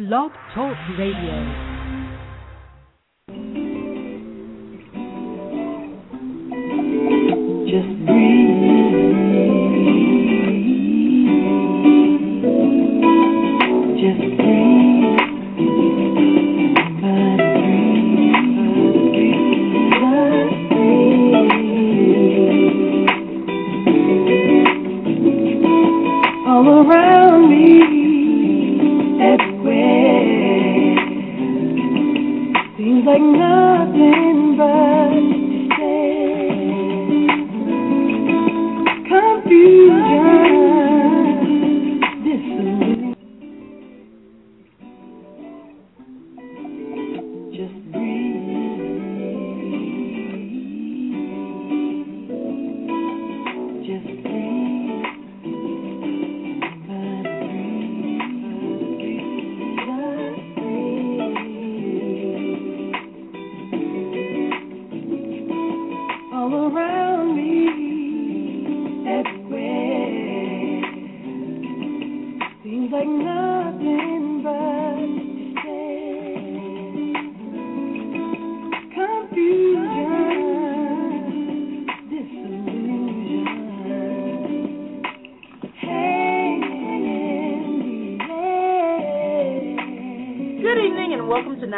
Blog Talk Radio. Like nothing but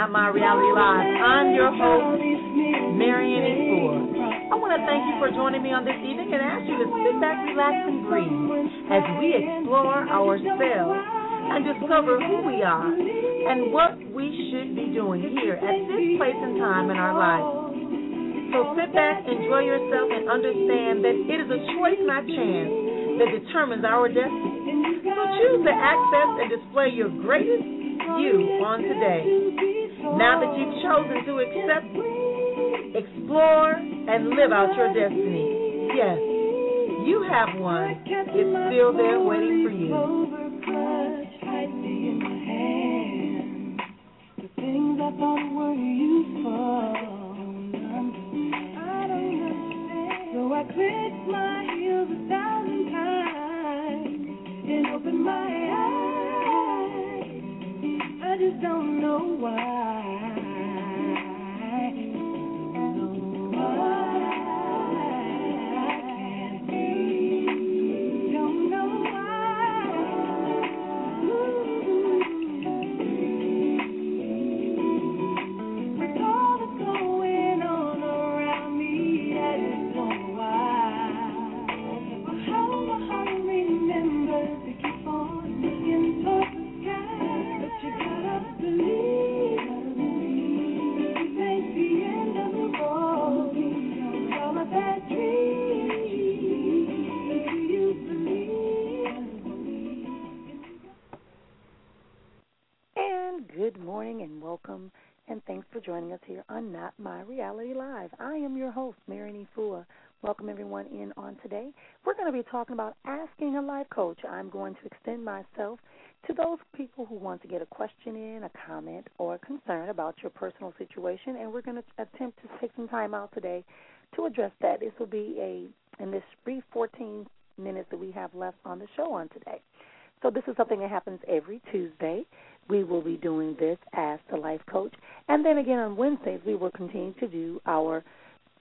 Not My Reality Live. I'm your host, Marrian. Ford. I want to thank you for joining me on this evening and ask you to sit back, relax, and breathe as we explore ourselves and discover who we are and what we should be doing here at this place and time in our life. So sit back, enjoy yourself, and understand that it is a choice, not chance, that determines our destiny. So choose to access and display your greatest you on today. Now that you've chosen to accept, explore, and live out your destiny. Yes, you have one. It's still there waiting for you. So I clicked my heels a thousand times and opened my eyes. I just don't know why. Good morning and welcome and thanks for joining us here on Not My Reality Live. I am your host, Marion E. Fua. Welcome everyone in on today. We're going to be talking about asking a life coach. I'm going to extend myself to those people who want to get a question in, a comment, or a concern about your personal situation, and we're going to attempt to take some time out today to address that. This will be a in this brief 14 minutes that we have left on the show on today. So this is something that happens every Tuesday. We will be doing this as the life coach. And then again on Wednesdays, we will continue to do our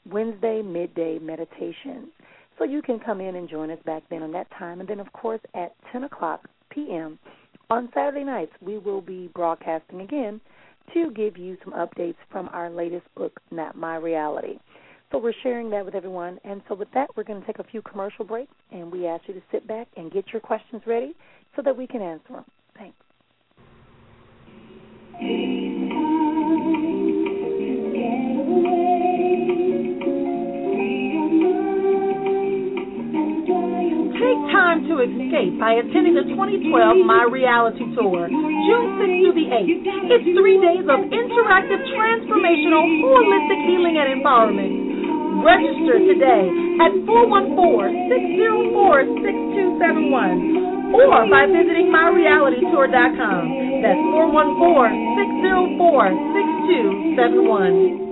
Wednesday midday meditation. So you can come in and join us back then on that time. And then, of course, at 10 o'clock p.m. on Saturday nights, we will be broadcasting again to give you some updates from our latest book, Not My Reality. So we're sharing that with everyone. And so with that, we're going to take a few commercial breaks, and we ask you to sit back and get your questions ready so that we can answer them. Thanks. By attending the 2012 My Reality Tour, June 6th through the 8th. It's three days of interactive, transformational, holistic healing and empowerment. Register today at 414-604-6271 or by visiting myrealitytour.com. That's 414-604-6271.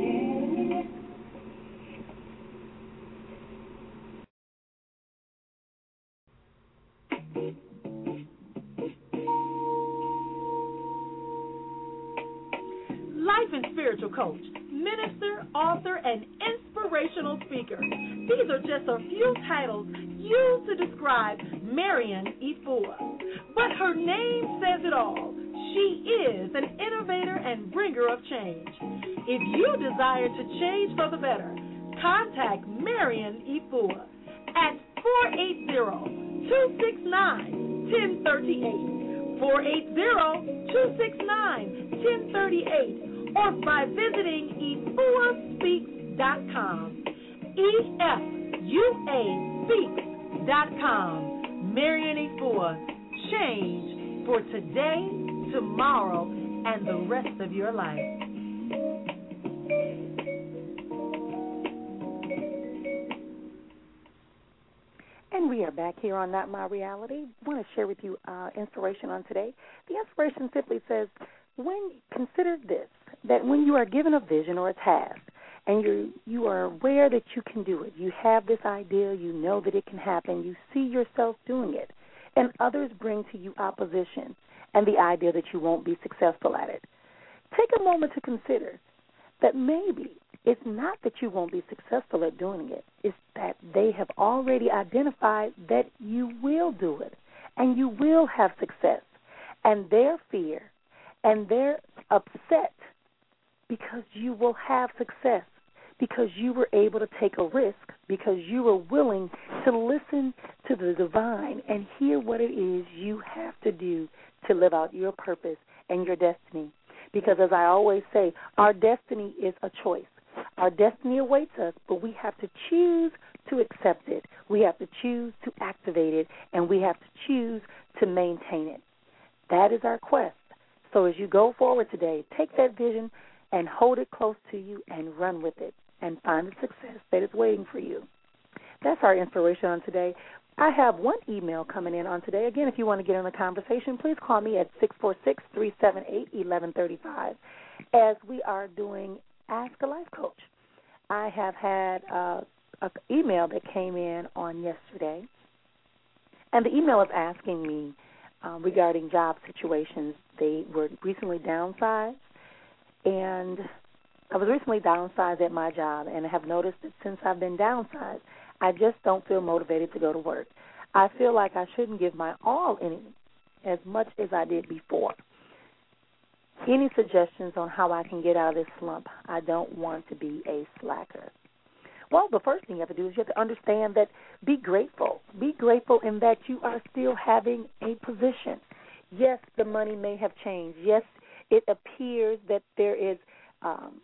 Inspirational speaker. These are just a few titles used to describe Marrian Efua. But her name says it all. She is an innovator and bringer of change. If you desire to change for the better, contact Marrian Efua at 480-269-1038, 480-269-1038, or by visiting efuaspeaks.com, E-F-U-A speaks.com. Marrian Efua, change for today, tomorrow, and the rest of your life. And we are back here on Not My Reality. I want to share with you uh, inspiration on today. The inspiration simply says, when consider this, that when you are given a vision or a task, and you you are aware that you can do it, you have this idea, you know that it can happen, you see yourself doing it, and others bring to you opposition and the idea that you won't be successful at it. Take a moment to consider that maybe it's not that you won't be successful at doing it, it's that they have already identified that you will do it and you will have success. And their fear and they're upset because you will have success, because you were able to take a risk, because you were willing to listen to the divine and hear what it is you have to do to live out your purpose and your destiny. Because as I always say, our destiny is a choice. Our destiny awaits us, but we have to choose to accept it. We have to choose to activate it, and we have to choose to maintain it. That is our quest. So as you go forward today, take that vision and hold it close to you and run with it and find the success that is waiting for you. That's our inspiration on today. I have one email coming in on today. Again, if you want to get in the conversation, please call me at six four six three seven eight eleven thirty five. As we are doing Ask a Life Coach, I have had uh, an email that came in on yesterday, and the email is asking me um, regarding job situations. They were recently downsized, and I was recently downsized at my job, and have noticed that since I've been downsized, I just don't feel motivated to go to work. I feel like I shouldn't give my all any as much as I did before. Any suggestions on how I can get out of this slump? I don't want to be a slacker. Well, the first thing you have to do is you have to understand that be grateful. Be grateful in that you are still having a position. Yes, the money may have changed. Yes, it appears that there is um,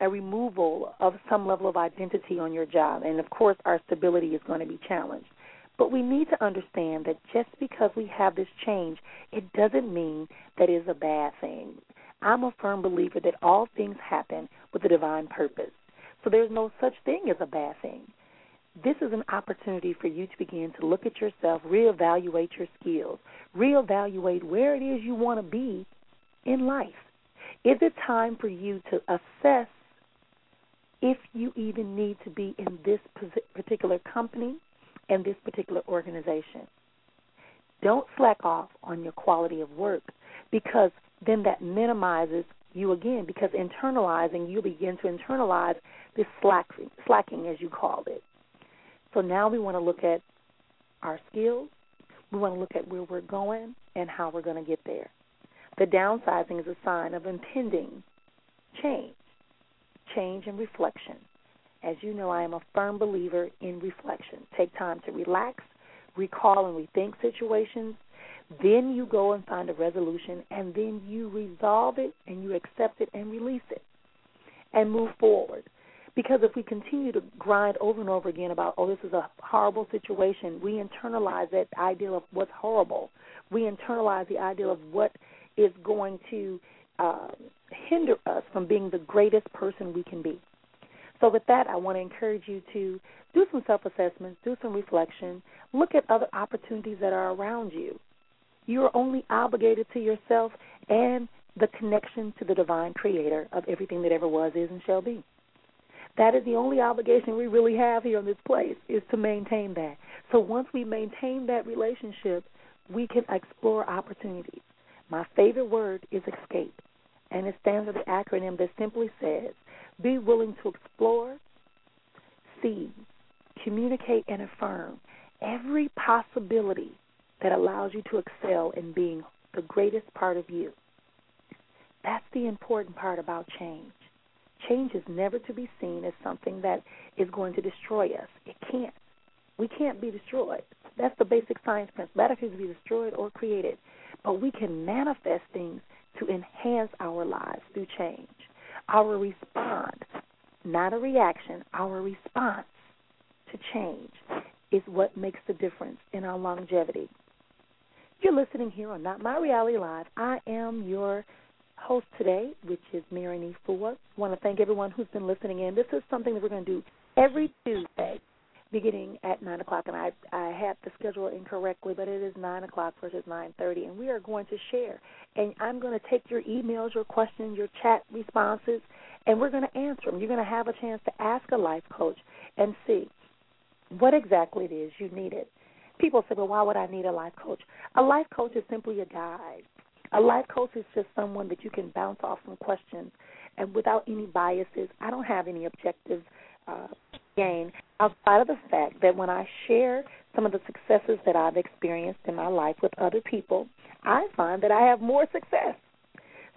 a removal of some level of identity on your job. And of course, our stability is going to be challenged. But we need to understand that just because we have this change, it doesn't mean that it is a bad thing. I'm a firm believer that all things happen with a divine purpose. So there's no such thing as a bad thing. This is an opportunity for you to begin to look at yourself, reevaluate your skills, reevaluate where it is you want to be in life. Is it time for you to assess if you even need to be in this particular company and this particular organization? Don't slack off on your quality of work because then that minimizes you again because internalizing you begin to internalize this slacking, slacking as you called it. So now we want to look at our skills. We want to look at where we're going and how we're going to get there. The downsizing is a sign of impending change, change and reflection. As you know, I am a firm believer in reflection. Take time to relax, recall and rethink situations. Then you go and find a resolution, and then you resolve it and you accept it and release it and move forward. Because if we continue to grind over and over again about, oh, this is a horrible situation, we internalize that idea of what's horrible. We internalize the idea of what is going to uh, hinder us from being the greatest person we can be. So, with that, I want to encourage you to do some self assessments, do some reflection, look at other opportunities that are around you. You are only obligated to yourself and the connection to the divine creator of everything that ever was, is, and shall be. That is the only obligation we really have here in this place is to maintain that. So once we maintain that relationship, we can explore opportunities. My favorite word is escape, and it stands for the acronym that simply says be willing to explore, see, communicate, and affirm every possibility that allows you to excel in being the greatest part of you. That's the important part about change. Change is never to be seen as something that is going to destroy us. It can't. We can't be destroyed. That's the basic science principle. Matter can be destroyed or created. But we can manifest things to enhance our lives through change. Our response, not a reaction, our response to change is what makes the difference in our longevity. You're listening here on Not My Reality Live. I am your host today, which is Mary Fua. I want to thank everyone who's been listening in. This is something that we're going to do every Tuesday beginning at nine o'clock, and I I had the schedule incorrectly, but it is nine o'clock versus nine thirty, and we are going to share. And I'm going to take your emails, your questions, your chat responses, and we're going to answer them. You're going to have a chance to ask a life coach and see what exactly it is you needed. People say, "Well, why would I need a life coach?" A life coach is simply a guide. A life coach is just someone that you can bounce off some questions, and without any biases. I don't have any objectives uh, gain outside of the fact that when I share some of the successes that I've experienced in my life with other people, I find that I have more success.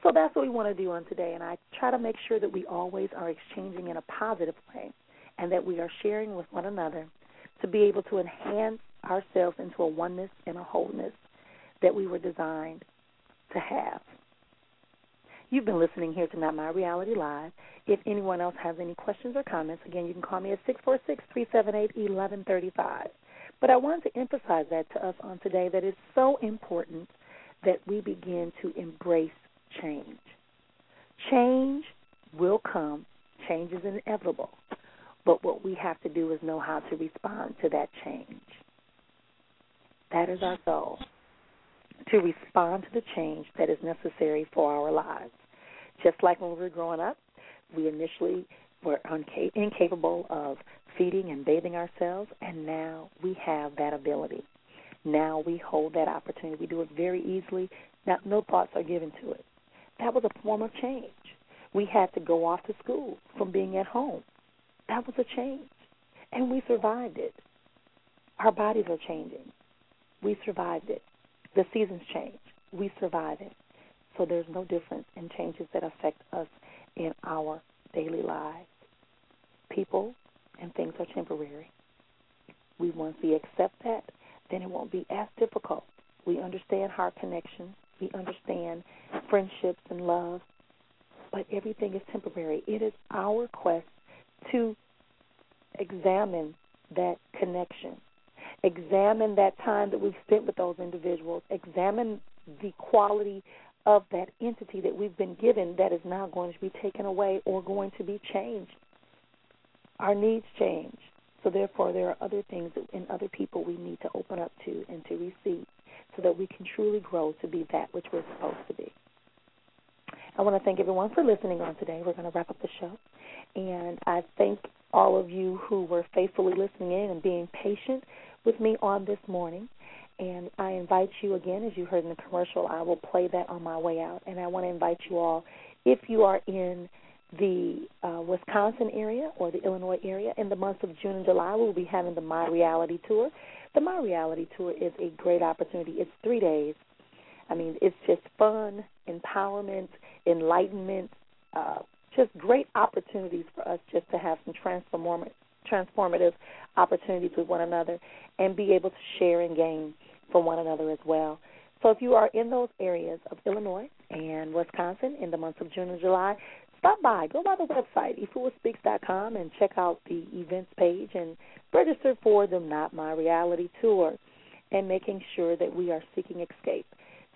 So that's what we want to do on today, and I try to make sure that we always are exchanging in a positive way and that we are sharing with one another to be able to enhance ourselves into a oneness and a wholeness that we were designed to have. You've been listening here to Not My Reality Live. If anyone else has any questions or comments, again, you can call me at six four six three seven eight eleven thirty five. But I wanted to emphasize that to us on today that it's so important that we begin to embrace change. Change will come, change is inevitable. But what we have to do is know how to respond to that change. That is our goal to respond to the change that is necessary for our lives. Just like when we were growing up, we initially were unca- incapable of feeding and bathing ourselves, and now we have that ability. Now we hold that opportunity. We do it very easily. Now, no thoughts are given to it. That was a form of change. We had to go off to school from being at home. That was a change. And we survived it. Our bodies are changing. We survived it. The seasons change. We survive it. So there's no difference in changes that affect us in our daily lives. People and things are temporary. We once we accept that, then it won't be as difficult. We understand heart connection. We understand friendships and love. But everything is temporary. It is our quest to examine that connection examine that time that we've spent with those individuals, examine the quality of that entity that we've been given that is now going to be taken away or going to be changed. Our needs change. So therefore there are other things in other people we need to open up to and to receive so that we can truly grow to be that which we're supposed to be. I want to thank everyone for listening on today. We're going to wrap up the show. And I thank all of you who were faithfully listening in and being patient with me on this morning. And I invite you again, as you heard in the commercial, I will play that on my way out. And I want to invite you all, if you are in the uh, Wisconsin area or the Illinois area, in the months of June and July, we'll be having the My Reality Tour. The My Reality Tour is a great opportunity. It's three days. I mean, it's just fun, empowerment, enlightenment, uh, just great opportunities for us just to have some transformative transformative opportunities with one another and be able to share and gain from one another as well. So if you are in those areas of Illinois and Wisconsin in the months of June and July, stop by. Go by the website, efuaspeaks.com, and check out the events page and register for the Not My Reality Tour and making sure that we are seeking escape.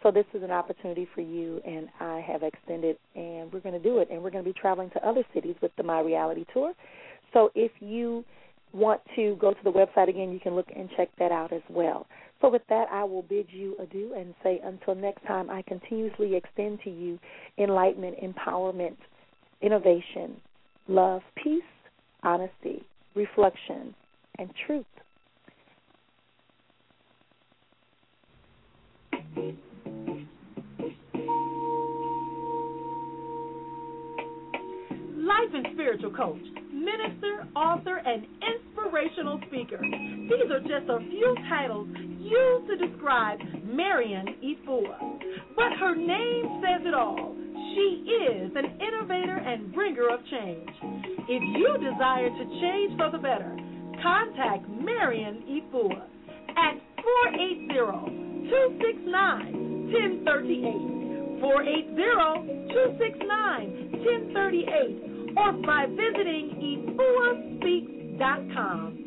So this is an opportunity for you, and I have extended, and we're going to do it. And we're going to be traveling to other cities with the My Reality Tour. So if you want to go to the website again, you can look and check that out as well. So with that, I will bid you adieu and say until next time, I continuously extend to you enlightenment, empowerment, innovation, love, peace, honesty, reflection, and truth. life and spiritual coach, minister, author, and inspirational speaker. These are just a few titles used to describe Marrian Efua. But her name says it all. She is an innovator and bringer of change. If you desire to change for the better, contact Marrian Efua at 480-269-1038. 480-269-1038 or by visiting efuaspeaks.com.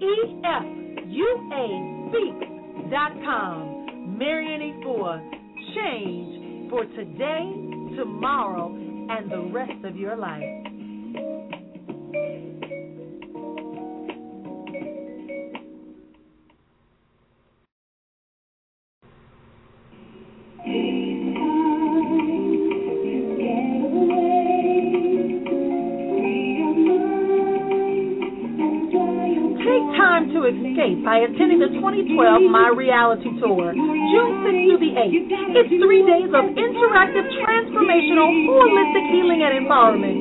E-F-U-A speaks.com. Marrian Efua, change for today, tomorrow, and the rest of your life. Escape by attending the 2012 My Reality Tour, June 6th through the 8th. It's three days of interactive, transformational, holistic healing and empowerment.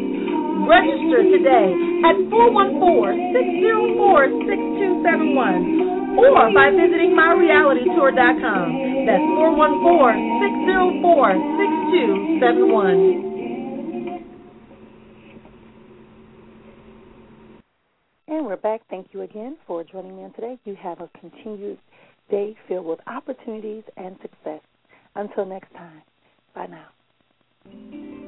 Register today at 414-604-6271 or by visiting myrealitytour.com. That's 414-604-6271. And we're back. Thank you again for joining me on today. You have a continued day filled with opportunities and success. Until next time, bye now.